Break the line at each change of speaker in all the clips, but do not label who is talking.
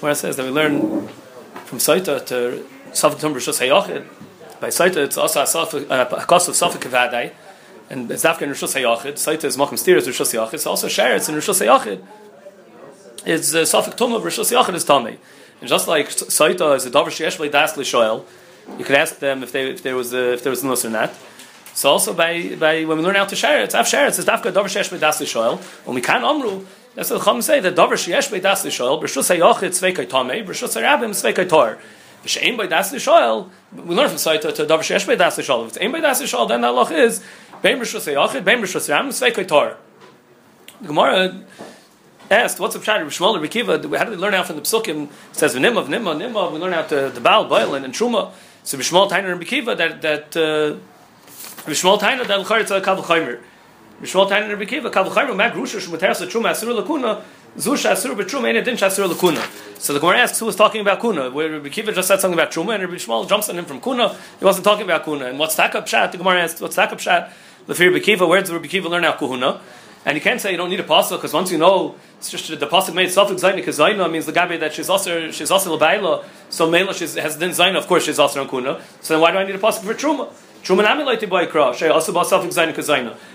where it says that we learn from Saita to Safik Tum Rishus Hayachid. By Saita, it's also a cost of Safik Kavadai, and it's Dafka in Hayachid. Saita is Machim Stiris Rishus Hayachid. It's also Sheretz Rishus Hayachid. It's uh, Safik Tum of Hayachid is Tomei. And just like Saita is a Dover Sheyesh Das Shoel, you could ask them if, they, if there was a, if there was nus or not. So also by, by when we learn how to share it, Av Sheretz is Dafka Dover Sheyesh Das Shoel. When we can Amru, that's what Chum say that Dover Sheyesh Das Shoel, Rishus Hayachid Sveikai Tomei, Rishus Hayabim Sveikai Tor. V'she'im by das l'shoel, we learn from Saita to Davar She'esh by das l'shoel. If it's aim by das l'shoel, then the halach is, Bein Rishus Yachid, Bein Rishus Ram, Sveikoi Tor. The Gemara asked, what's the pshat of Shmuel and Rekiva? How do we learn out from the Psukim? It says, V'nimah, V'nimah, Nimah, we learn out the, the Baal, Boil, and Truma. So B'shmuel Tainer and Rekiva, that, that, uh, B'shmuel Tainer, that l'char, it's a Kav B'shmuel Tainer and Rekiva, Kav Chaymer, Mag Rusha, Shmuteres, Truma, Asur Lakuna, Zusha Asur B'Truma, Ein Edin Shasur Lakuna. So the Gemara asks who was talking about Kuna. Where Rabbi Kiva just said something about Truma, and Rabbi Shmuel jumps on him from Kuna. He wasn't talking about Kuna. And what's Takab Shat? The Gemara asks, what's Takab Shat? Fear Rabbi Kiva, where does Rabbi Kiva learn out Kuhuna? And you can't say you don't need a pasuk because once you know it's just the pasuk made self zayna because zayna means the gabi that she's also she's also lebaila. So mela she's has then zayna of course she's also on kuna. So then why do I need a pasuk for truma? Truma.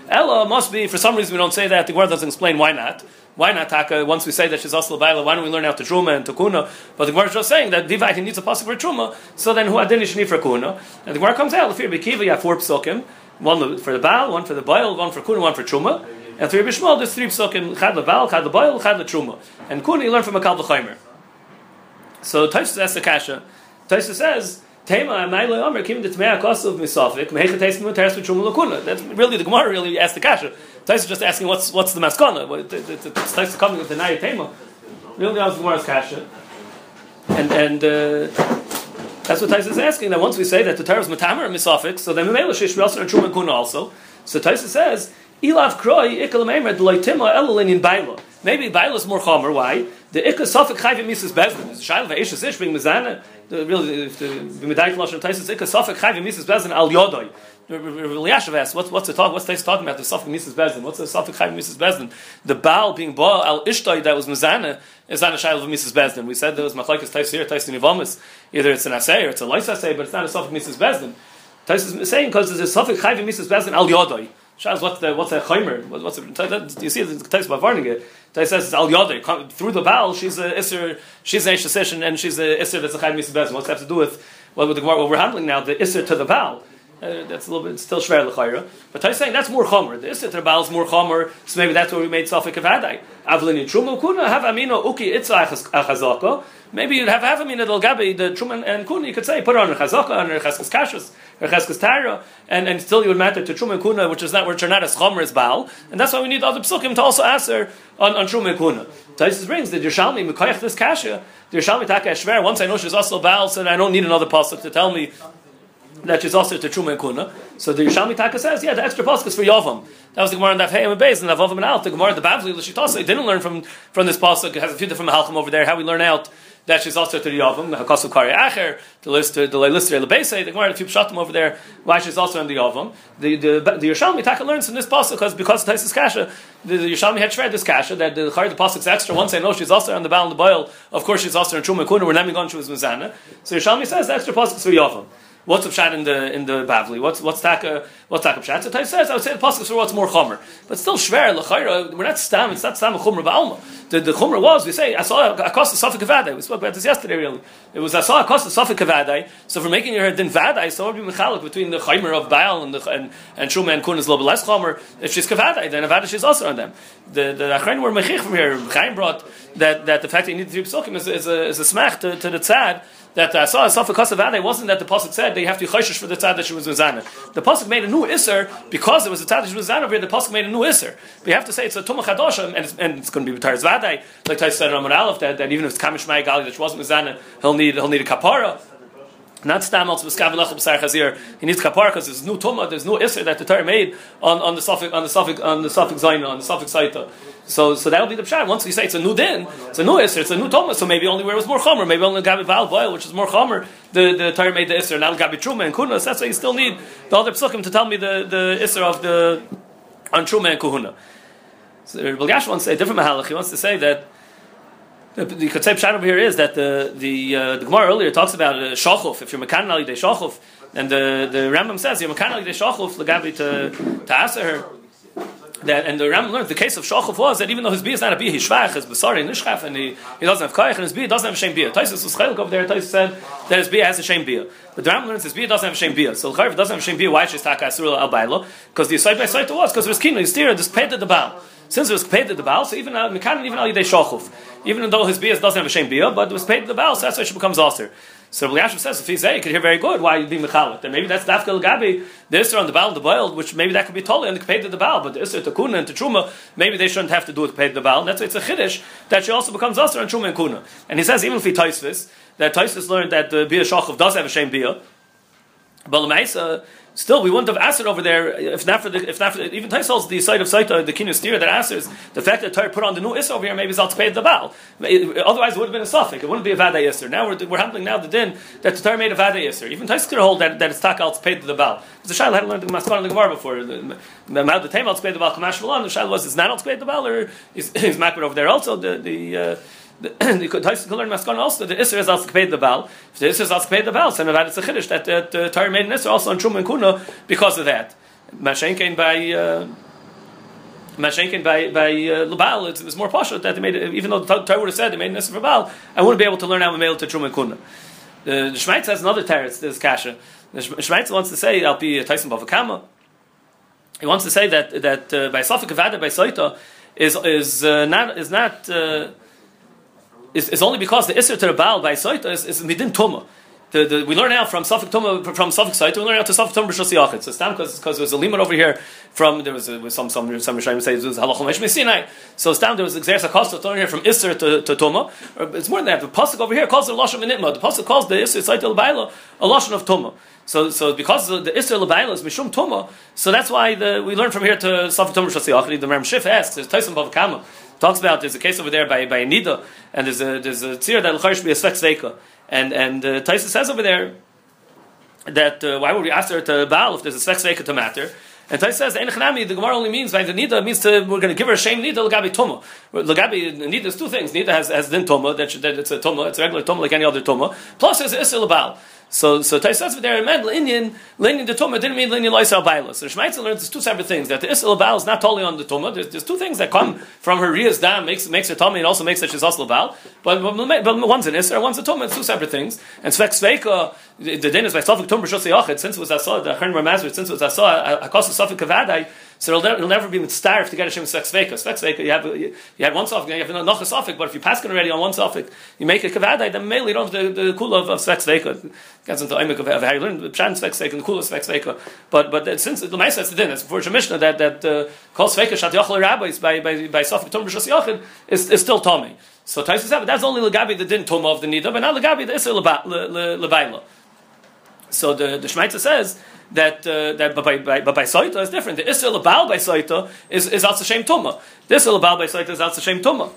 Ella must be for some reason we don't say that. The Gemara doesn't explain why not. Why not taka? Once we say that she's also lebaila, why don't we learn out to truma and to kuna? But the Gemara is just saying that Diva, he needs a pasuk for truma. So then who adin shni for kuna? And the Gemara comes out. Bekiva you have four psukim. One for the Baal, one for the Baal, one for Kuna, one for Truma. And for Rabbi Shmuel, there's three psukim: Chad leBaal, Chad leBaal, Chad leTruma. And Kuna you learn from a Kal v'Chaymer. So Taisus asks the kasha. Taisus says. Tema Amayle Omer came to Tmei Akosov Misafik Mehecha Tais Muteres V'Truma Lakuna. That's really the Gemara really asked the kasha. Taisus just asking what's what's the maskana. Taisus coming with the Naya Tema. Really asks the Gemara's kasha. And and uh, that's what Taisus is asking. That once we say that the is Matamer Misafik, so then Memela Shish also and Truma Kuna also. So Taisus says Ilav Kroi Ikal Meimer Deloitima Elalinin Baila. Maybe Baila is more chomer. Why? The Ikka Safik Chayvim Mises Bezdin. The Shail Ve'eshes Ish bring Mizana. The really, if the B'medayik Lashon Taisus Ikka Safik Chayvim Mises Bezdin Al Yodoi. Eliashav asks, what's, what's the talk? What's Tais talking about? The Safik Mises Bezdin. What's the Safik Chayvim Mises Bezdin? The Baal being Baal Al Ishtoi that was Mizana is not a Shail of Mises Bezdin. We said there was Machlaikas Tais here, Tais Nivamis. Either it's an assay or it's a lice assay, but it's not a Safik Mises Bezdin. Tais is saying because there's a Safik Chayvim Mises Bezdin Al Yodoi. Shaz, what's the what's a chaymer? What's the, you see the text by Varnige? They says al yodei through the Baal. She's a iser. She's an ishasishin, and she's a iser that's a chayim misbez. What's that have to do with what, with the, what we're handling now? The iser to the Baal. Uh, that's a little bit still shver l'chayra. But I'm saying that's more chomer. The iser to the Baal is more chomer. So maybe that's where we made safik of hadai. Avlin in truma kuna have amino uki itza achazaka. Maybe you'd have half amino del gabi the truma and kuna. You could say put on a chazaka on a cheskas kashus or cheskas tara, and, and still you would matter to truma and kuna, which is not which are not as chomer as Baal, and that's why we need other psukim to also answer on, on truma and kuna. Taisus brings the Yerushalmi mekayach this kasha. The Yerushalmi taka shver. Once I know she's also Baal, so I don't need another pasuk to tell me that she's also to Truma and Kuna. So the Yerushalmi Taka says, yeah, the extra pasuk is for Yavam. That was the Gemara in Daf Hayim and Beis and Avavam and Alt. The Gemara, the Bavli, the Shitasa, didn't learn from, from this pasuk. It has a few different halachim over there. How we learn out that she's also to the Yavam, the Hakasu Kari Acher, the list the Lister Lebese. The Gemara, a few pshatim over there, why she's also in the Yavam. The the the Yerushalmi Taka learns from this pasuk because because of Taisus Kasha, the, the Yerushalmi had shred this Kasha that the Chari the pasuk's extra. Once I know she's also on the Baal and the Boil, of course she's also in Truma Kuna. We're naming on to Mizana. So Yerushalmi says the extra pasuk's for Yavam. What's the pshat in the in the Bavli? What's what's taka uh, what's taka pshat? So Taif says I would say the pasuk for what's more chomer, but still shver lechayra. We're not stam. It's not stam a chomer ba'alma. The the chomer was we say I saw a cost of safik kavadai. We spoke about this yesterday. Really, it was I saw a cost of safik kavadai. So for making her din vadai, so would be mechalik between the chomer of Baal and the and and shuma and kun is a little bit less chomer. If she's kavadai, then avada she's also on them. The the achrein were mechich from here. Chaim brought that that the fact that you need three psukim is, is a is a smach to, to the tzad that I saw a Safa Kasavade wasn't that the Pasuk said they have to chayshish for the tzad that she was Mizana. The Pasuk made a new Isser because it was a tzad that she was Mizana over the Pasuk made a new Isser. We have to say it's a Tumah Chadosha and it's, and it's going to be B'tar Zvadai, like I said in Ramon Aleph, that, that even if it's Kamish Gali that she wasn't Mizana, he'll need, he'll need a Kapara. Not stam also b'skav b'sar chazir. He needs kapara because there's no tuma, there's no iser that the Torah made on, on the suffix on the suffix on the suffix zaina on the suffix saita. So so that will be the pshat. Once we say it's a new din, it's a new iser, it's a new tuma. So maybe only where it was more chomer, maybe only gabi val boil, which is more chomer. The the Torah made the iser. Now gabi truma and kunas. That's why you still need the other psukim to tell me the the iser of the on truma and kuhuna. So Bilgash wants to say a different mahalach. He wants to say that The say pshat over here is that the the uh, the Gemara earlier talks about uh, shachuf. If you're mekan de shachuf, and the the Rambam says you're mekan de shachuf legabi to to her. That and the Rambam learned the case of shachuf was that even though his beer is not a beer, he's shvach, his besari nishchaf, and he, he doesn't have koich, and his beer doesn't have a shame beer. Taisus was chaylik over there. Taisus said that his beer has a shame beer, but the Rambam learns his beer doesn't have a shame beer. So the doesn't have a shame beer. Why should taka asur al bailo? Because the side by side was because it was kino. His steer just paid at the baal. Since it was paid the Baal, so even uh, Mekan, even Al Yidei Shachuf, even though his bias doesn't have a shame bia, but it was paid the Baal, so that's why she becomes Aser. So Rabbi says, if he's you can hear very good why you be Mechalik. Then maybe that's Dafka Gabi, the Isser on the Baal, of the boiled, which maybe that could be totally and paid to the Baal, but the Isser to Kuna and to Truma, maybe they shouldn't have to do it pay to the Baal. And that's why it's a Chiddush that she also becomes Aser on Truma and Kuna. And he says, even if he Taisvis, that Taisvis learned that the Bia Shachov does have a shame bia, but the Lamaisa, Still, we wouldn't have it over there if not for the, if not for the, even Taisol's the site of Saita, the king of steer that answers the fact that Torah put on the new Issa over here, maybe it's pay the Baal. Otherwise, it would have been a suffix. It wouldn't be a Vada Isser. Now we're, we're handling now the din that the Torah made a Vada Isser. Even Taisol could hold that, that it's Taka paid to the Baal. The Shail hadn't learned the Maskon and the Gemara before. The Ma'ad the Taim paid the Baal, Kamash the Shail was, is not paid the Baal, or is, is Makbid over there also? The, the, uh, the could learn Maskon also the Isser is also paid the Baal. If the Isser is also paid the Baal, then it's a chiddush that the Torah made an Isser also on Truma and Kuna because of that. By. Uh, Mashenkin by by uh, it's, it's more partial that they made it, even though the Torah would have said they made an for Baal, I wouldn't be able to learn how to mail to Truma and Kuna. The, the Shmeitz has another teretz, this kasha. The Shmeitz wants to say, I'll be Tyson Bavakama. He wants to say that that uh, by Safik Avada by Saita is is uh, not is not uh, is, is only because the Isser to the Baal by Soita is, is Midin Tuma. The, the, we learn out from Suffolk Tuma from Suffolk Soita, we learn out to Suffolk Tuma B'Shas Yachid. So it's down because because there was a limit over here from there was, a, was some some some Rishonim say it was Halachim Mesh Sinai. So it's down there was Xeris Hakosta learn here from Isser to, to Tuma. Uh, it's more than that. The pasuk over here calls it a lashon Nitma. The pasuk calls the Isser Soita L'Baila a lashon of Tuma. So, so because the, Isser L'Baila is Mishum Tuma, so that's why the, we learn from here to Suffolk Tuma B'Shas Yachid. The Ram Shif asks, there's Tyson Bavakama talks about there's a case over there by by Nida, and there's a there's a tzir that l'charish be a svek and and uh, Taisa says over there that uh, why would we ask her to Baal if there's a svek sveika to matter? And Taisa says, Enechanami, the Gemara only means by the Nida means to, we're going to give her a shame Nida, Lagabi Toma. Lagabi, Nida is two things. Nida has, has din Toma, that, that it's a Toma, it's a regular Toma like any other Toma. Plus, it's Issa Baal. So, so Tais says there, meant Linyan, Linyan the Tumah didn't mean Linyan Loisal Baila. So Shmaitzel learns there's two separate things. That the Isla Baal is not totally on the Tumah. There's, there's two things that come from her Ria's Dam, makes, makes her tummy, and also makes that she's also Baal. But, but, but one's an Isra, one's a Tumah, it's two separate things. And Svek Sveika, the, the din is by Sofik Tumah Shosei Yachid, since it was Asa, the Chern Ramazrit, since it was Asa, Akos Sofik Kavadai, so it'll, never, it'll never be starved to get a Shem Svek Sveika. Svek Sveika, you have, you, had one Sofik, you have another Sofik, but if you pass it already on one Sofik, you make a Kavadai, then mainly you don't have the, the Kula of, of Svek Sveika. Gets into Oimik of, of how you learn the Pshan Svek and the Kula Svek Sveika. But, but since the Maisa is the din, it's before Mishnah that, that uh, calls Sveika Shat Yochel Rabbis by, by, by Tumah Shos Yachid is, is still Tommy. So Taisa said, but that's only Lagabi the din Tumah of the Nida, but not Lagabi the Isra Lebaila. So the, the Shmaitza says, that uh, that but by, by, but by Saita is different. The Israel Labal by Saita is is also Shem Tuma. The Isra Labal by Saita is also Shem Tuma.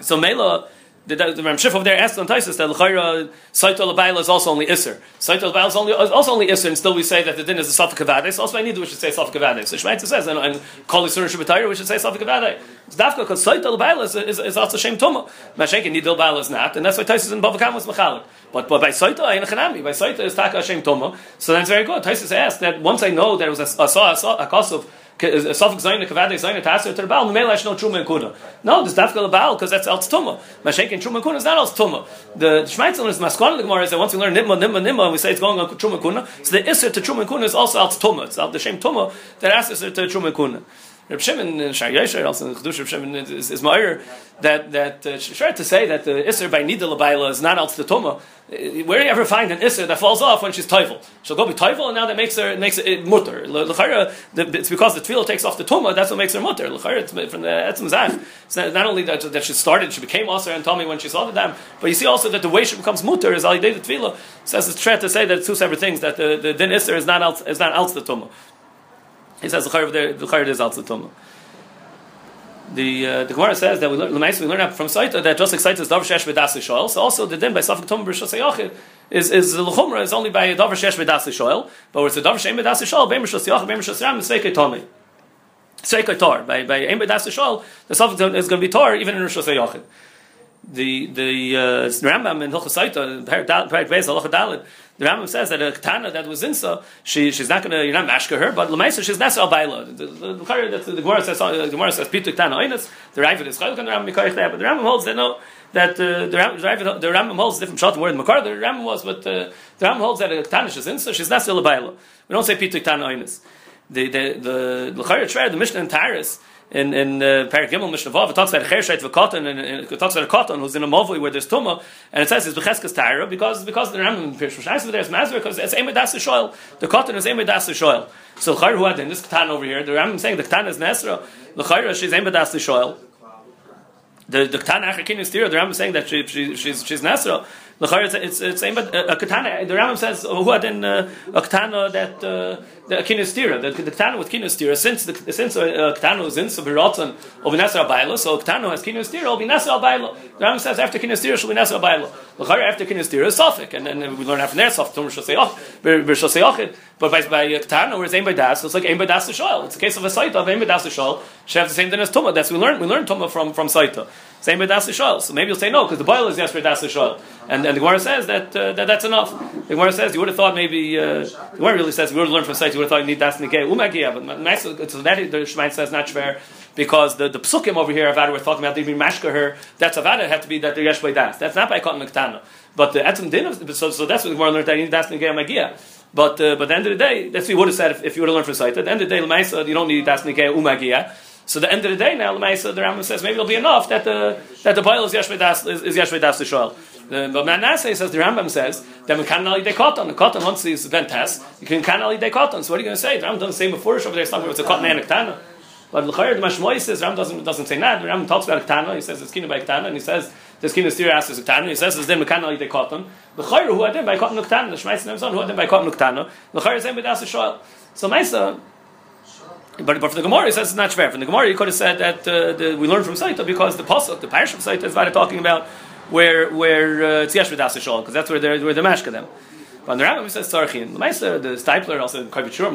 So Mela the, the, the Ramshif over there asked on Taisus that L'chayra Saita Labaila is also only Isser. Saita Labaila is only also only Isser, and still we say that the din is a Safik. Also, I need we should say Safik Kavadis. So Shmaitza says, and, and Kol Yisur Shabbatayr, we should say Safik Kavadis. It's dafka because Saita Labaila is, is, is also Shem Tuma. Mashenkin Nidil Baila is not, and that's why Taisus and Bavakam was Machalik. But, but by Saita, Ayin Chanami, by Saita is Taka Shem Tuma. So that's very good. Taisus asked that once I know there was a, a, a, a, a, a a Äh, suffix zayin, a kavade zayin, a taser to the baal, memela no truma and kuna. No, this dafka the because that's alts tuma. Mashake and truma and kuna is not alts tuma. The Shmeitzel is maskon the gemara is that once we learn nitma nitma nitma, we say it's going on truma and kuna. So the iser to truma and kuna is also alts tuma. It's the same tuma that asks to truma and kuna. Reb Shimon in Shai Yesher, also in Chedush Reb Shimon is, is Meir, that, that uh, sure to say that the Isser by Nida Labaila is not out the Toma. Uh, where do you ever find an Isser that falls off when she's Teufel? She'll go be Teufel, and now that makes her, makes it mutter. It's because the Tefillah takes off the Toma, that's what makes her mutter. It's from the Etzim Zach. It's not only that, that she started, she became Aser and told me when she saw the dam, but you see also that the way she becomes mutter is Alidei the Tefillah. Says it's fair to say that it's two separate things, that the, the Din Isser is not out, is not out the Toma. He says the chayyv is also tumah. The uh, the Gemara says that we learn, we learn from Saita that just like Saita is davar shesh v'das shoel. So also the din by Safik Tumah b'Rishos is is the lechumra is only by davar shesh v'das shoel. But it's a davar shem v'das shoel. Beim Rishos Yachid, beim Rishos Ram, Sveikei Tomei. Sveikei Tor by by Ein v'das shoel. The Safik is going to be Tor even in Rishos Yachid. the the uh, Rambam in Hilchasaita, Perak Beis Halacha Dalid, the Rambam says that a katana that was insa, she she's not going to you're not mashka her, but lemaisa she's nasa albayla. The the, the, the Gemara says uh, the Gemara says pituk tana oinus. The Ravid is chayuk and the Rambam mikoyich there, but the Rambam holds that no that uh, the Rambam the Rambam holds different shot word Makar. The Rambam was, but uh, the Rambam holds that a katana is insa, she's nasa albayla. We don't say pituk tana oinus. The the the the the Mishnah in Taris in in uh, Parak Gimel Mishnah Vav, it talks about Chersheit v'Katan, and it talks about a Katan who's in a Movli where there's Tumah, and it says it's Becheskas Tyra because because the Rambam Pirush Mishayis there's Mazur because it's Emed Das Shoil. The Katan is Emed Das Shoil. So Chayr who had in this Katan over here, the Rambam saying the Katan is Nesra, the Chayr she's Emed Das Shoil. The the Katan Achakin is The Rambam saying that she, she she's she's Nesra. The it's it's same, but a katana. The Rambam says who had in uh, a katana that uh, the kinestira, the, the katana with kinestira. Since the since a katana was in so biratzon or binasar abayla, so katana has kinestira or binasar abayla. The Rambam says after kinestira shall binasar abayla. The after kinestira is sofik, and then we learn after there sofik. Tumor shall say say ochid. But by by katana or aim by das, it's like aim by das to shoal. It's a case of a saita of aim by das to shoal. She has the same thing as tuma. That's we learn we learn tuma from from saita. Same with das shoal. So maybe you'll say no because the boil is yes for das shoal. And and the Gemara says that, uh, that that's enough. The Gemara says you would have thought maybe uh, the Gemara really says you would have learned from sight. You would have thought you need das negay umagia, but nice. So that the Shemaim says not fair because the, the psukim over here Avada we're talking about they be mashka her. That's Avada had to be that they're yesh das. That's not by cotton mektana. But the etzim din so so that's what the Gemara learned that you need das negay magia. But uh, but at the end of the day, that's what you would have said if, if you would have learned from sight. At the end of the day, Lemaisa, you don't need das negay umagia. So the end of the day now, the Rambam says maybe it'll be enough that the that the boil is yesh das is, is yesh das to shoal. But Manasseh says the Rambam says that we can't only cotton. The cotton once these event tests, you can can only cotton. So what are you going to say? The Rambam doesn't say before over there. Not it's a cotton and a ktana. But the Chayr the Mashmoy says Rambam doesn't doesn't say that. The Rambam talks about a ktana. He says it's kina by ktana, and he says this kina steer asks a ktana. He says it's then can only cotton. The Chayr who had them by cotton ktana. The Shmeitzin Nemzon who had them by cotton ktana. The Chayr is saying with as a. So Maisa. Uh, But, but for the Gemara, he says it's not fair. From the Gemara, he could have said that uh, the, we learn from Saita because the pasuk, the parish of Saita, is talking about where where uh, it's yesh v'das because that's where they're where the mashka them. But the Rambam says Sarchin. The Meister, the Steipler, also Kavit Shur,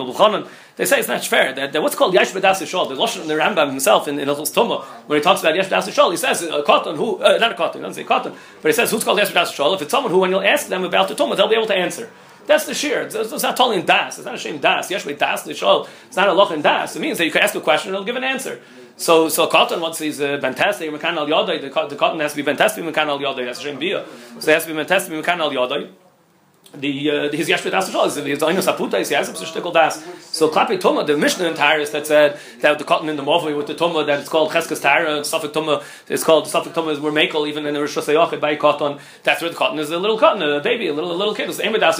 they say it's not fair. That, that what's called Yesh B'das Shol, the Lashon, the Rambam himself in, in Hilchos Tuma, when he talks about Yesh B'das Shol, he says a cotton who, uh, not a cotton, he doesn't say cotton, but he says who's called Yesh B'das Shol. If it's someone who, when you'll ask them about the Tuma, they'll be able to answer. That's the shear. It's, it's not totally in das. It's not a shame das. Yesh das shol. It's not a loch in das. It means that you can ask a question and it'll give an answer. So, so cotton, once he's uh, fantastic, mekan al yodai, the cotton has to be fantastic, mekan al yodai. That's a shame bia. So it has to be fantastic, mekan al yodai the uh, his shol is his aputa is has a das. So klapi tuma the Mishnah entire is that said that the cotton in the movli with the tuma that it's called cheskas tara suffolk tuma it's called suffolk tuma is where makel even in the rosh hashanah by cotton that's where the cotton is a little cotton a baby a little a little kid it's aimed das.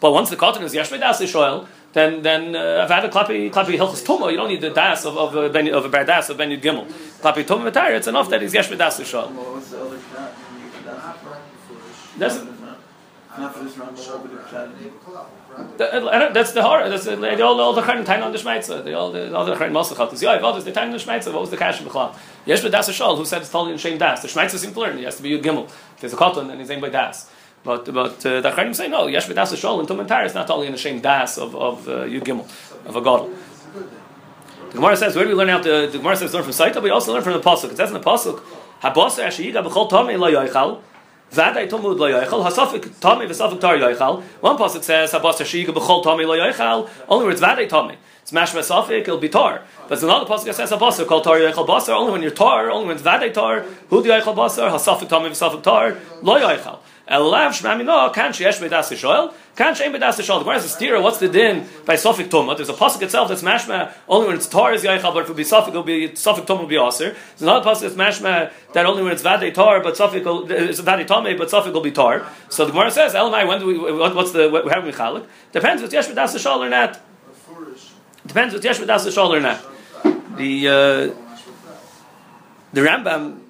But once the cotton is yeshua das shol then then uh, I've had a klapi klapi hilchus tuma you don't need the das of of a ben, of a bar das of ben gimel klapi tuma it's enough that he's yeshua das shol. That's not for this round, That's the horror. That's the, the all, all the current time on the Schmeitzer. The all the all the current Mosachat. Yeah, what is the time on the Schmeitzer? What was the cash b'chlam? Yes, but that's a shol. Who said it's totally in shame das? The Schmeitzer seems to learn. He has to be a gimel. There's a cotton and he's aimed by das. But but uh, the Chaim say no. Yes, but that's a shol. And is not only in the shame das of of uh, Yud Gimel of a god. The Gemara says, where do we learn out the, the Gemara says learn from Saita, but we also learn from the Pasuk. It says in the Pasuk, Habasa Ashiyiga B'chol Tomei Lo Yoichal, Vaday Talmud lo yoichal. Hasafik Tami v'Safik Tar yoichal. One pasuk says Habas Hashiga b'Chol Tami lo. Only where it's Vaday Tami. It's Mashma Safik. It'll be Tar. But another pasuk says Habas called Tar yoichal basar. Only when you're Tar. Only when it's Vaday Tar. Do yoichal basar? Hasafik Tami v'Safik Tar lo. Elav shmamino kan sheyesh bedas shoel kan shein bedas shoel. The Gemara says stira. What's the din by sofik tuma? There's a pasuk itself that's mashma only when it's tar is yaichal, but if it be sofik, it'll be sofik tuma will be aser. There's another pasuk that's mashma that only when it's vade tar, but sofik it's vade tame, but sofik will be tar. So the Gemara says elamai. When do we? What, what's the? What, how do we chalik? Depends if yesh bedas shoel or not. Depends if yesh bedas shoel or not. The uh, the Rambam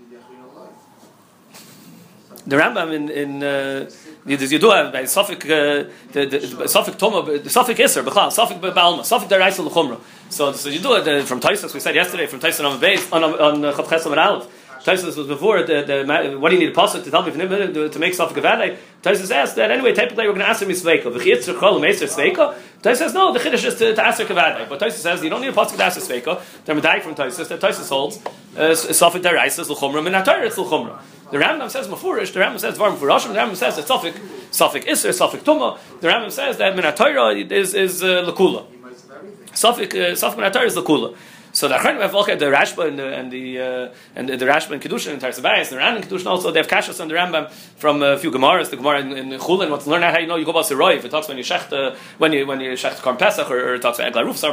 the Rambam in in uh, there's Yidua by Suffolk uh, the the Suffolk Toma the Suffolk Isser Bechal Suffolk Balma Suffolk Deraisa L'Chumra. So so the, from Taisus we said yesterday from Taisus on the base on on uh, Chav Chesam and Aleph Taisus was before the, the what do you need a pasuk to tell me to, to make Suffolk Gavadai. Taisus asked that anyway typically we're going to ask him Yisveika V'chiyitz Chol Meiser Sveika Taisus says no the Chiddush is to, to ask Gavadai. But Taisus says you don't need a pasuk to ask Sveika they're medayik from Taisus that Taisus holds uh, Suffolk Deraisa L'Chumra Min HaTorah it's L'Chumra. The Rambam says Mafurish, the Rambam says Var Mafurashim, the Rambam says that Suffolk, Suffolk Isser, Suffolk Tuma, the Rambam says that Minatayra is, is uh, Lakula. Suffolk, uh, Suffolk Minatayra is Lakula. So the Achronim have looked the Rashba and the and the uh, and the, Rashba and Kedushin and Tarsabayas, the Ran and Kedushin also they have kashas on the Rambam from a few Gemaras, the Gemara in, in Chulin. What's learn how you know you go about Seroiv. It talks when you shecht uh, when you when you shecht Korn Pesach or, or it talks about Egla Ruf Sar.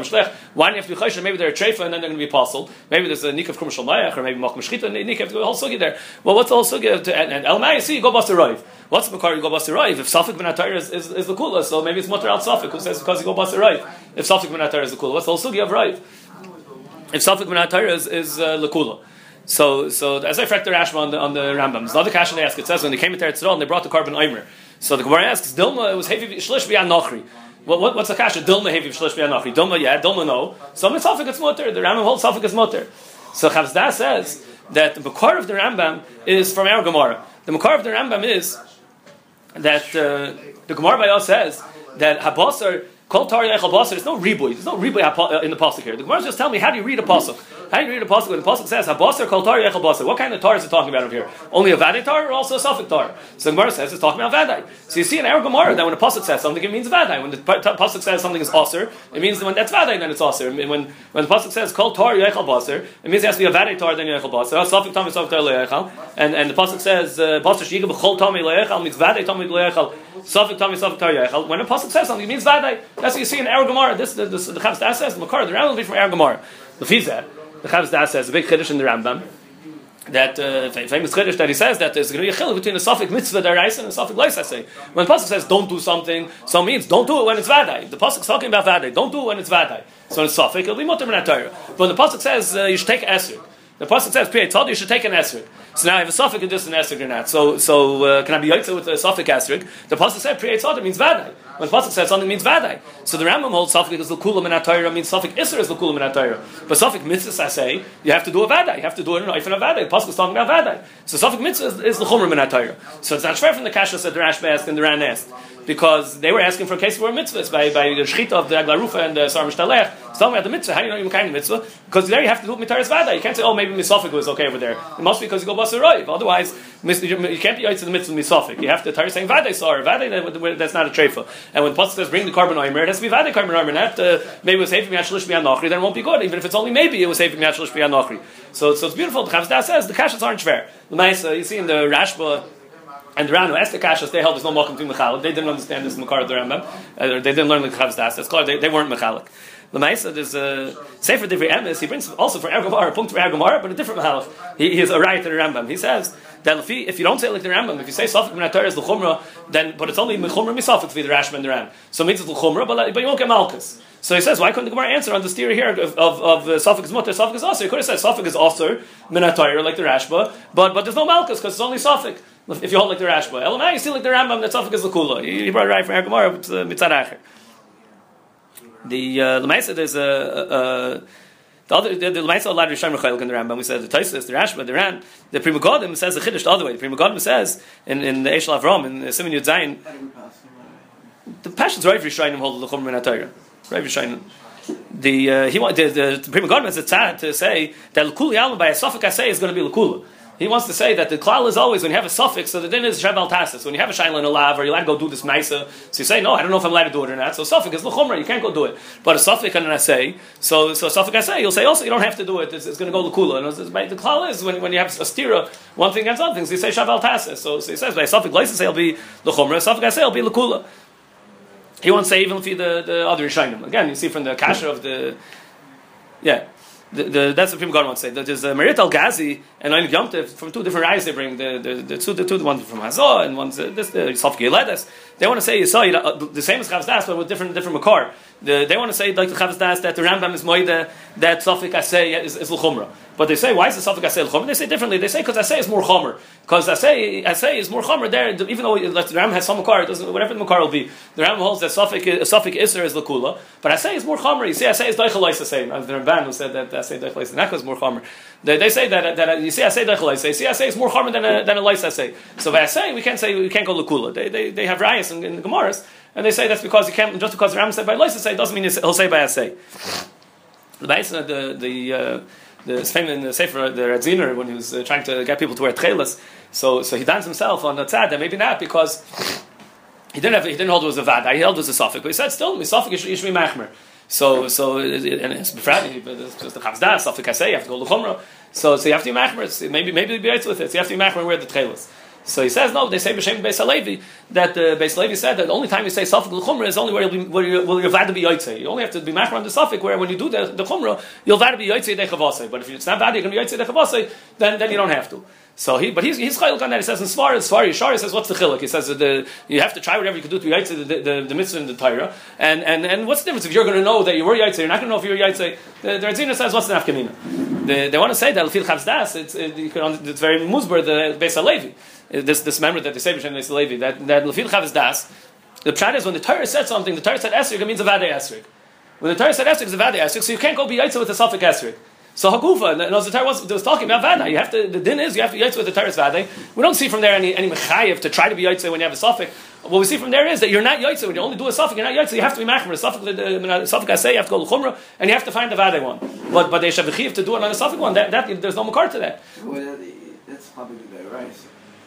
Why do you have to be chayshah? Maybe they're a treifa and then they're going to be apostle. Maybe there's a nik of Kumashal Mayach or maybe Mach Meshchita and nik have to go whole sugi there. Well, what's the whole sugi? And, and El May, see you go about Seroiv. What's Makar you go about Seroiv? If Safik ben is, is, is the kula, so maybe it's Mutter al Safik who says because you go about Seroiv. If Safik ben is the kula, what's the sugi of Raiv? If Safik Minat Torah is, is uh, Lakula. So, so as I fracked the Rashma on the, on the Rambam, another question they ask. It says when they came to Eretz and they brought the carbon Eimer. So the Gemara asks, Dilma, it was Hevi Shlish B'yan Nochri. What, what, what's the kasha? Dilma Hevi Shlish B'yan Nochri. Dilma, yeah. Dilma, no. So it's Safik it's Mutter. The Rambam holds Safik is Mutter. So Chavzda says that the Makar of the Rambam is from our Gemara. The Makar of the Rambam is that uh, the Gemara by us says that Habasar Kol Tari Echel Basar, there's no riboy. There's no riboy uh, in the pasuk here. The Gemara just tell me how do you read a pasuk? How do you read a pasuk when the pasuk says Habasar Kol Tari Echel Basar? What kind of tar is it talking about over here? Only a Vadai tar or also a Suffolk tar? So the Gemara says it's talking about Vadai. So you see in our Gemara that when a pasuk says something, it means Vadai. When the pasuk says something is Aser, it means when that's Vadai, then it's Aser. When when the pasuk says Kol Tari Echel Basar, it means it has to be a Vadai tar then Echel Basar. Suffolk Tam Suffolk Tar Leechel, and and the pasuk says uh, Basar Shigab Chol Tami Leechel means Vadai Tami Leechel. Suffolk Tami Suffolk Tar Leechel. When a pasuk says something, it means Vadai. That's what you see in our Gemara. This the the, the Chavs Das says the Makar the Rambam will be from our Gemara. The Fizah, the Chavs Das says a big chiddush in the Rambam that uh, famous chiddush that he says that there's going to be a chiluk between a suffix mitzvah deraisa and a. I say when the pasuk says don't do something, so means don't do it when it's vadai. The pasuk is talking about vadai. Don't do it when it's vadai. So in suffix. It'll be mutter. But when the pasuk says uh, you should take esrog, the pasuk says told you should take an esrog. So now I have a suffix in just an esrog or not. So so uh, can I be yaitza with a suffix esrog? The pasuk said Piyat told means vadai. When the pasuk says something means vadai. So the Rambam holds suffix is l'kula min Torah means suffix iser is l'kula min Torah. But suffix mitzvah I say you have to do a vadai. You have to do it in a and vadai. The pasuk is talking about vadai. So suffix mitzvah is, l'chumra min Torah. So it's not fair from the kasha that the Rashba asked and the Ran asked because they were asking for a case for a mitzvah by, by the shechita of the aglarufa and the sar mishtalech. It's talking about the mitzvah. How do you know you kind of mitzvah? Because there you have to do it mitaris vada. You can't say, oh, maybe misofik was okay over there. It must be because you go basar Otherwise, you can't be to the mitzvah misofik. You have to tire saying vada sar vada. That's not a treifa. And when pasuk says bring the carbon oimer, it has to be vada carbon oimer. Not uh, maybe it was saving shlish nachri. Then it won't be good. Even if it's only maybe it was saving shlish nachri. So so it's beautiful. The Chavzda says the kashas aren't fair. The nice uh, you see in the Rashba. And the who asked the Kashas, they held there's no Malkum to Mechalik. They didn't understand this Makar of the Rambam. Uh, they didn't learn the Chavz Das. That's called, they, they weren't Mechalik. The Maisa, there's a Sefer Divrei Emes, he brings also for Ergamar, a punct for Ergamar, but a different Mahalach. He, he is a right the Rambam. He says that if, you don't say like the Rambam, if you say Safik Min HaTorah is L'chumra, then, but it's only Mechumra Misafik to be the Rashba and the Ram. So it means it's L'chumra, but, but you won't get Malkus. So he says, why couldn't the Gemara answer on the theory here of, of, of uh, Suffolk is mutter, is also? He could have said Suffolk is also minatayr like the Rashba, but but there's no Malchus because it's only Suffolk. If you hold like the Rashba, Elamai, you see like the Rambam that Suffolk is the Kula. He brought it right from Gemara mitzad acher. The uh, Lemaisa there's a. the other, the, the Lemaisa allowed Rishon Rechayel in the Rambam. We said the Taisus, the Rashba, the Ran, the Pri Megadim says the Chiddush the other way. The Pri Megadim says in in the Eshel Avram in the Simon Yud Zayin, the passions right for Rishayim hold the Chumra Minatayra. Right for Rishayim. The uh, he the, the, the Pri Megadim has a tzad to say that L'kuli Alma by a suffix say is going to be L'kula. He wants to say that the klal is always when you have a suffix, so the din is shevel tasis. When you have a shaila in a lav, or you're allowed to go do this maisa, so you say, no, I don't know if I'm allowed to do it or not. So suffix is l'chumra, you can't go do it. But a suffix and an assay, so so suffix assay, you'll say also you don't have to do it. It's, it's going to go l'kula. And the klal is when, when you have a stira, one thing against other things, you say shevel tasis. So, so he says by suffix license it'll be l'chumra, suffix assay will be l'kula. He won't say even for the, the other Rishonim. Again, you see from the kasha of the, yeah. The, the, that's what people God wants to say. There's a Maharit Algazi and Ein Yom from two different eyes they bring the the, the two the two the one from Hazor and one's uh, this the Yisaf Geledes. They want to say Yisai uh, the same as Chavz Das but with different different makar. The, they want to say like the Chavz Das that the Rambam is moide that Safik Asay is, is L'chumra. But they say why is the Safik Asay L'chumra? They say differently. They say because Asay is more Chomer. Because Asay Asay is more Chomer there. Even though like, the Rambam has some makar, whatever the makar will be. The Rambam holds that Safik Safik Isser is L'kula, but Asay is more Chomer. You see Asay is Deichel Asay. As the Ramban who said that Asay Deichel Asay is more Chomer. They, they say that, that you see Asay Deichel Asay. See Asay is more Chomer than a than a Leis Asay. So by Asay we can't say we can't go L'kula. They they they have rayas in, the Gemaras. And they say that's because you can't, just because the Ram said by Loisa say, doesn't mean he'll say by Asay. The uh, the the, uh, the famous in the Sefer, the Radziner, when he was uh, trying to get people to wear tchelas. So, so he danced himself on the tzad, and maybe not because he didn't have, he didn't hold it was a vada, he held it was a suffix, but he said still, misafik is be machmer. So, so, and it's it's just the chavzdah, suffix I say, you have to go to chumrah. So, so you have to be machmer, maybe, maybe be with it, so you have to be machmer where the tchelas. So he says, no, they say B'Shem Beis Halevi, that the uh, Beis Halevi said that the only time you say Safik L'Chumrah is only where, you'll be, where you're, where you're to be Yotzei. You only have to be Machmer on the Safik, where when you do the, the Chumrah, you'll to be Yotzei Dechavasei. But if it's not bad, you're going to be Yotzei Dechavasei, then, then you don't have to. So he, but he's he's chayil on that. He says in Svar, Svar Yishar, he says what's the chiluk? He says the, you have to try whatever you can do to be yaitze the, the, the, mitzvah in the Torah. And, and and what's the difference if you're going to know that you were yaitze? You're not going to know if you're yaitze. The, the says what's the nafkamina? The, they want to say that lefil chavzdas. It's it, it's very musbar the Beis. This this memory that they say b'shem Halevi that that lefil das. The pshat is when the Torah said something, the Torah said esrik, it means a vade esrik. When the Torah said esrik, it's a vade esrik, so you can't go be yaitze with a suffix esrik. So Hagufa, no, the Torah was, was talking about Vada. You have to, the din is you have to yaitz with the Torah's Vada. We don't see from there any, any mechayiv to try to be yaitz when you have a suffix. What we see from there is that you're not yaitz when you only do a suffix, you're not yaitz, you have to be machmer. Suffix, suffix I say, you have to go to Chumrah, and you have to find the Vada one. But, but they have to do it on a suffix one. That, that, there's no makar to that.
Well, that's probably the right.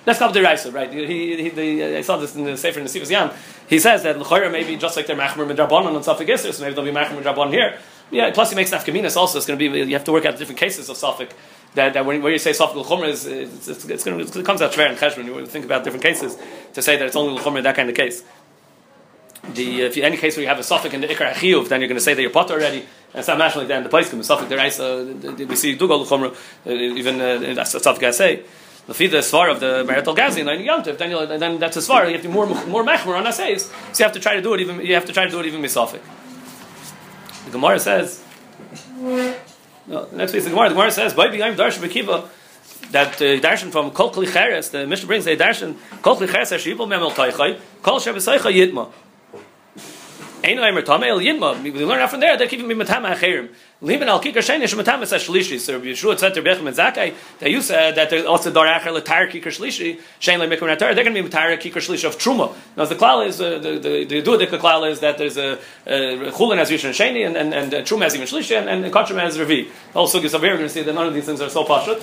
That's not the Raisa, right? He, he, the, I saw this in the Sefer Nesivas Yam. He says that L'chayra maybe just like they're Machmer Midrabanon on Safik Isser, so maybe they'll be Machmer Midrabanon here. Yeah, plus he makes nafkaminas also. It's going to be you have to work out the different cases of Suffolk. That, that when, when you say Suffolk l'chomer it's, it's, it's going to, it comes out shver and cheshbon. You think about different cases to say that it's only l'chomer that kind of case. The if you, any case where you have a Suffolk in the ikar achiyuv, then you're going to say that you're pot already. And it's not matching like that in the place. Suffolk deraisa we see dugal l'chomer uh, even that's Suffolk I say. The feed the svar of the marital gazin and yomtiv, then you then that's a svar. You have to be more more mechmer on asays. So you have to try to do it even you have to try to do it even misafik. The Gemara says, no, the next piece the Gemara, the Gemara says, "By being darshan bekiva." That uh, darshan from kol kli cheres, the Mishnah brings a darshan kol kli cheres hashivol memel taichai kol shebesaycha yitma. Ein leimer tamel yitma. We learn out from there. They're keeping me matama acherim. Liban al kikar sheni shematam es shlishi. So Rabbi Yeshua to Bechem and Zakai that you said that there's also dar acher letar kikar shlishi shein le mikra natar. They're going to be matar kikar shlishi of truma. Now the klal is uh, the the the duadik klal is that there's a chulin has rishon sheni and and, and truma has even shlishi and and kachim has revi. Also, we're going to see that none of these things are so pashut.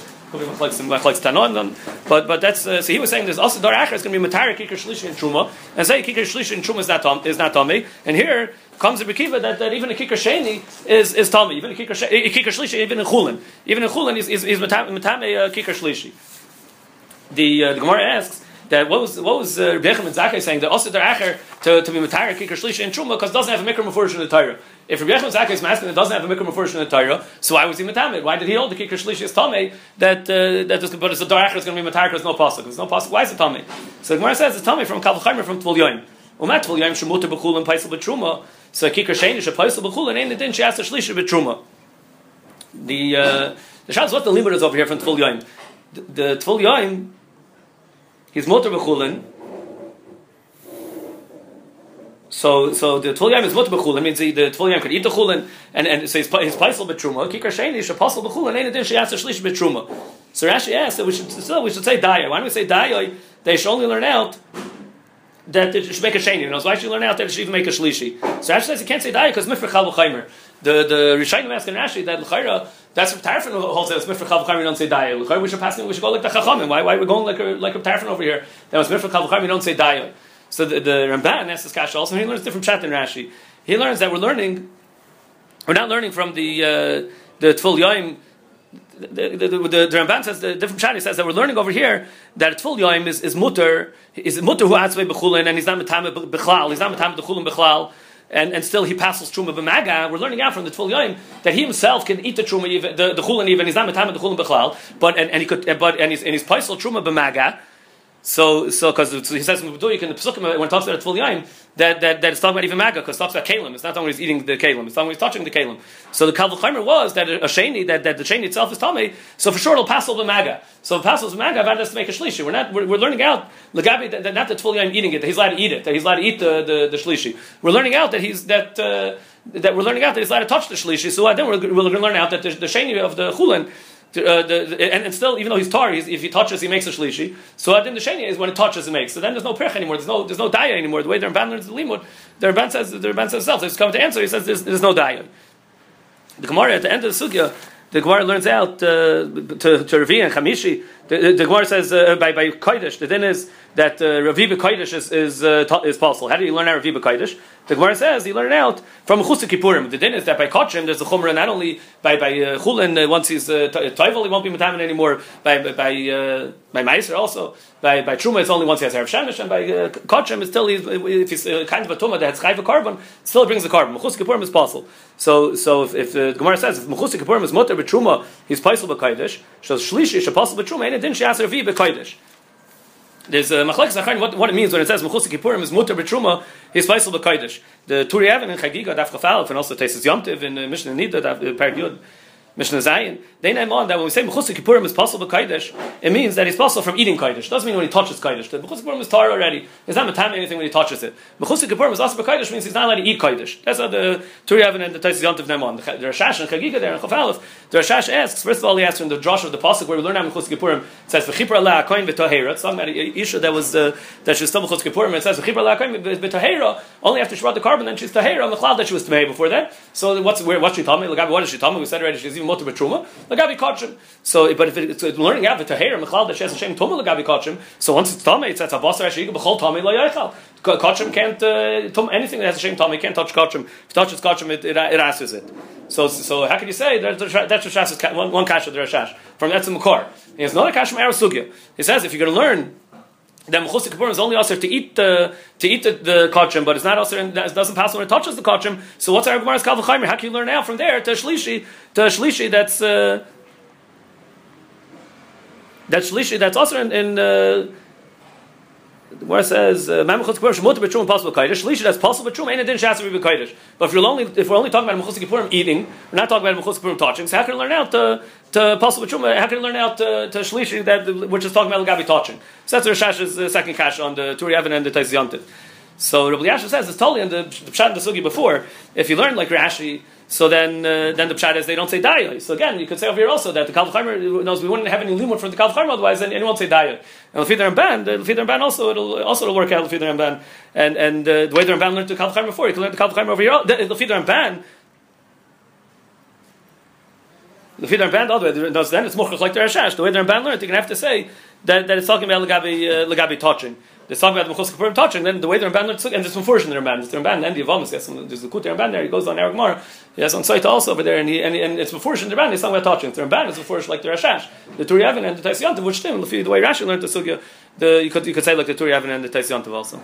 But but that's uh, so he was saying there's also dar acher is going to be matar kikar shlishi and truma and say kikar shlishi and truma is not is not tummy and here comes a Bekiva that, that even a Kikar Sheni is, is Tommy, even a Kikar, a Kikar Shlishi, even in Chulin. Even in Chulin is, is, is Matame uh, Kikar Shlishi. The, uh, the Gemara asks, that what was what was uh, Rebbe and Zakai saying that also der acher to, to be matayr kikar shlishi in truma because doesn't have a mikra mafurish in the Torah. If Rebbe and Zakai is masking it doesn't have a mikra mafurish in the Torah, so why was he matamid? Why did he hold the kikar shlishi as tame that uh, that is but it's a acher is going to be matayr because no pasuk. There's no pasuk. Why is it tame? So the Gemara says it's tame from Kalvachaymer from Tvul Yoim. Umat Tvul Yoim shemuter b'chul and paisel b'truma. So kikar sheni shepaisel b'chul and ain't the din she has to shlishi b'truma. The uh, the shas what the limit is over here from Tvul Yoim. The, the Tvul Yoim, he's motor b'chulin. So, so the Tvul Yam is mutter b'chulin means the, the Tvul Yam could eat the chulin, and, and so he's, he's paisel b'truma. Kikar sheni shepaisel b'chulin ain't the din she has to shlishi b'truma. So Rashi asks that we should still we should say daya. Why don't we say daya? They should only learn out that it should make a sheni. You know, so why should you learn out that it should even make a shlishi? So Rashi says you can't say daya because mifra chal v'chaymer. The the Rishayim ask in Rashi that l'chayra that's what Tarfin holds. That's mifra chal v'chaymer. We don't say daya. L'chayra we should pass. We should go like the chachamim. Why why are we going like a, like a Tarfin over here? That was mifra chal v'chaymer. We don't say daya. So the, the Ramban asks this kasha also. He learns different chat in Rashi. He learns that we're learning. We're not learning from the uh, the Tful Yoim the, the, the, the, Ramban says the different shani says that we're learning over here that Tful Yoim is, is mutter is mutter who atzvei bechulin and he's not metame bechlal he's not metame bechulin bechlal and, and still he passes truma b'maga. We're learning out from the Tful Yoim that he himself can eat the truma even the, chulin even. He's not metame the chulin bechlal but and, and he could but and he's and he's paisel truma b'maga so, so because he says in the you can Pesukim when it talks about Tful Yaim that, that, that it's talking about even Maga because it talks about Kalim. It's not talking about he's eating the Kalim. It's talking about he's touching the Kalim. So the Kalvachaymer was that a sheni that, that the sheni itself is tummy. So for sure it'll pass over Maga. So if it passes Maga, I've had us to make a shlishi. We're not we're, we're learning out Lagabi that, that not the Tful Yaim eating it. That he's allowed to eat it. That he's allowed to eat the the, the shlishi. We're learning out that he's that. Uh, that we're learning out that he's allowed to touch the shlishi. So then we're, we're going to learn out that the, the sheni of the chulin uh, the, and, and, still, even though he's tar, he's, if he touches, he makes a shlishi. So Adin the Sheni is when it touches, it makes. So then there's no perch anymore. There's no there's no daya anymore. The way the Ramban learns the limud, the Ramban says the Ramban says itself. So he's coming to answer. He says there's, there's no daya. The Gemara at the end of the sugya, the Gemara learns out uh, to to Ravi and Chamishi. The, the, the Gemara says uh, by by Kodesh. The din is that uh, Ravi Kodesh is is, uh, is possible. How do you learn out Ravi Kodesh? The Gemara says you learn it out from Chusik Kippurim. The din is that by Kachim there's a chumrah not only by by uh, Chulin uh, once he's uh, Toivel he won't be metamin anymore. By by by, uh, by Meiser also by by Truma it's only once he has Erev Shemesh and by uh, Kachim it's still he's, if he's uh, kind of a tumah that has chayv a carbon still brings the carbon. Chusik Kippurim is possible. So so if, if uh, the Gemara says if Chusik Kippurim is mutter truma he's paisel b'Kodesh so Shlishi is a possible Truma and then she has Ravi b'Kodesh. There's a machlekes what, what it means when it says mechusik kippurim is mutter b'truma his faisal b'kaidish. The Turi Evan in Chagiga daf chafalef and also Tesis Yomtiv in uh, Mishnah Nida daf uh, Parak Yud Mishnah Zayin. They name on that when we say mechusik kippurim is possible b'kaidish, it means that it's possible from eating kaidish. Doesn't mean when he touches kaidish. The mechusik kippurim is tar already. He's not matam anything when he touches it. Mechusik kippurim is also b'kaidish means he's not allowed to eat kaidish. That's how the Turi Evan and the Tesis Yomtiv name on. The Rashash and Chagiga there in Chafalef. The Rashash asks first of all he asks from the Josh of the pasuk where we learn how mechusik kippurim it says v'chipra la koin v'tohera. It's talking about a issue that was uh, that she's still mechusik kippurim. It says v'chipra la koin v'tohera only after she brought the carbon then she's tahera on the cloud that she was tahera before that. So what's where what's she told me? What did she tell me? We said already she's even mutter b'truma. Lagabi kachim. So, but if it's learning out the tahir mechlal that she has a shem tumah lagabi kachim. So once it's tumah, it's that's a basar ashig b'chol tumah lo yaichal. Kachim can't uh, tum, anything that has a shem tumah can't touch kachim. If it touches kachim, it, it, it asses it. So, so how can you say that that's Rashash one, one kasha the Rashash from that's the Makor? He has another kasha from Arasugya. He says if you're going to learn that mechusik kippurim is only also to eat the to eat the, the kachim, but it's not also it doesn't pass when it touches the kachim. So what's our Gemara's kal v'chaymer? How can you learn now from there to shlishi to shlishi that's uh, that's shlishi that's also in. in uh, where it says Mamachutz Kippurim Shemut B'Trum possible Kaidish Shlishi that's possible B'Trum Ain't Adin Shas Be Kaidish. But if you're only if we're only talking about Mechutz Kippurim eating, we're not talking about Mechutz Kippurim touching. So how can you learn out to to possible B'Trum? How can you learn out to, to Shlishi that which is talking about Lagabi touching? So that's Rashash's uh, second cash on the Turi Evan and the Tais Yontiv. So Rabbi Yasha says it's totally in the, the Pshat and the Sugi before. If you learn like Rashi, so then uh, then the Pshat is they don't say Daya. So again, you could say over here also that the Kalv knows we wouldn't have any limud from the Kalv otherwise, then anyone won't say Daya. And Lefidar and Ban, Lefidar and Ban also it'll also it'll work out Lefidar and Ban. And and uh, the way the Ramban learned the Kalv before, you can learn the Kalv Chaimer over here. Lefidar and Ban. The Fidar Ban, the other way, then it's more like the Rashash. The way the Ramban learned, you're going to have to say that, that it's talking about Lagabi, uh, Lagabi touching. It's talking about the Mechus Kippurim touching, then the way the Ramban learned, and there's force in the Ramban. It's the Ramban, and the Avamas, yes, there's the Kut Ramban there, he goes on Eric Mar, he has on site also over there, and, he, and, and it's before in the Ramban, he's talking about touching. The Ramban is before like the Rashash, the Turi Avin and the Taisyantav, which Tim, the way Rashi learned the Sugya, the, you, could, you could say like the Turi Avin and the Taisyantav also.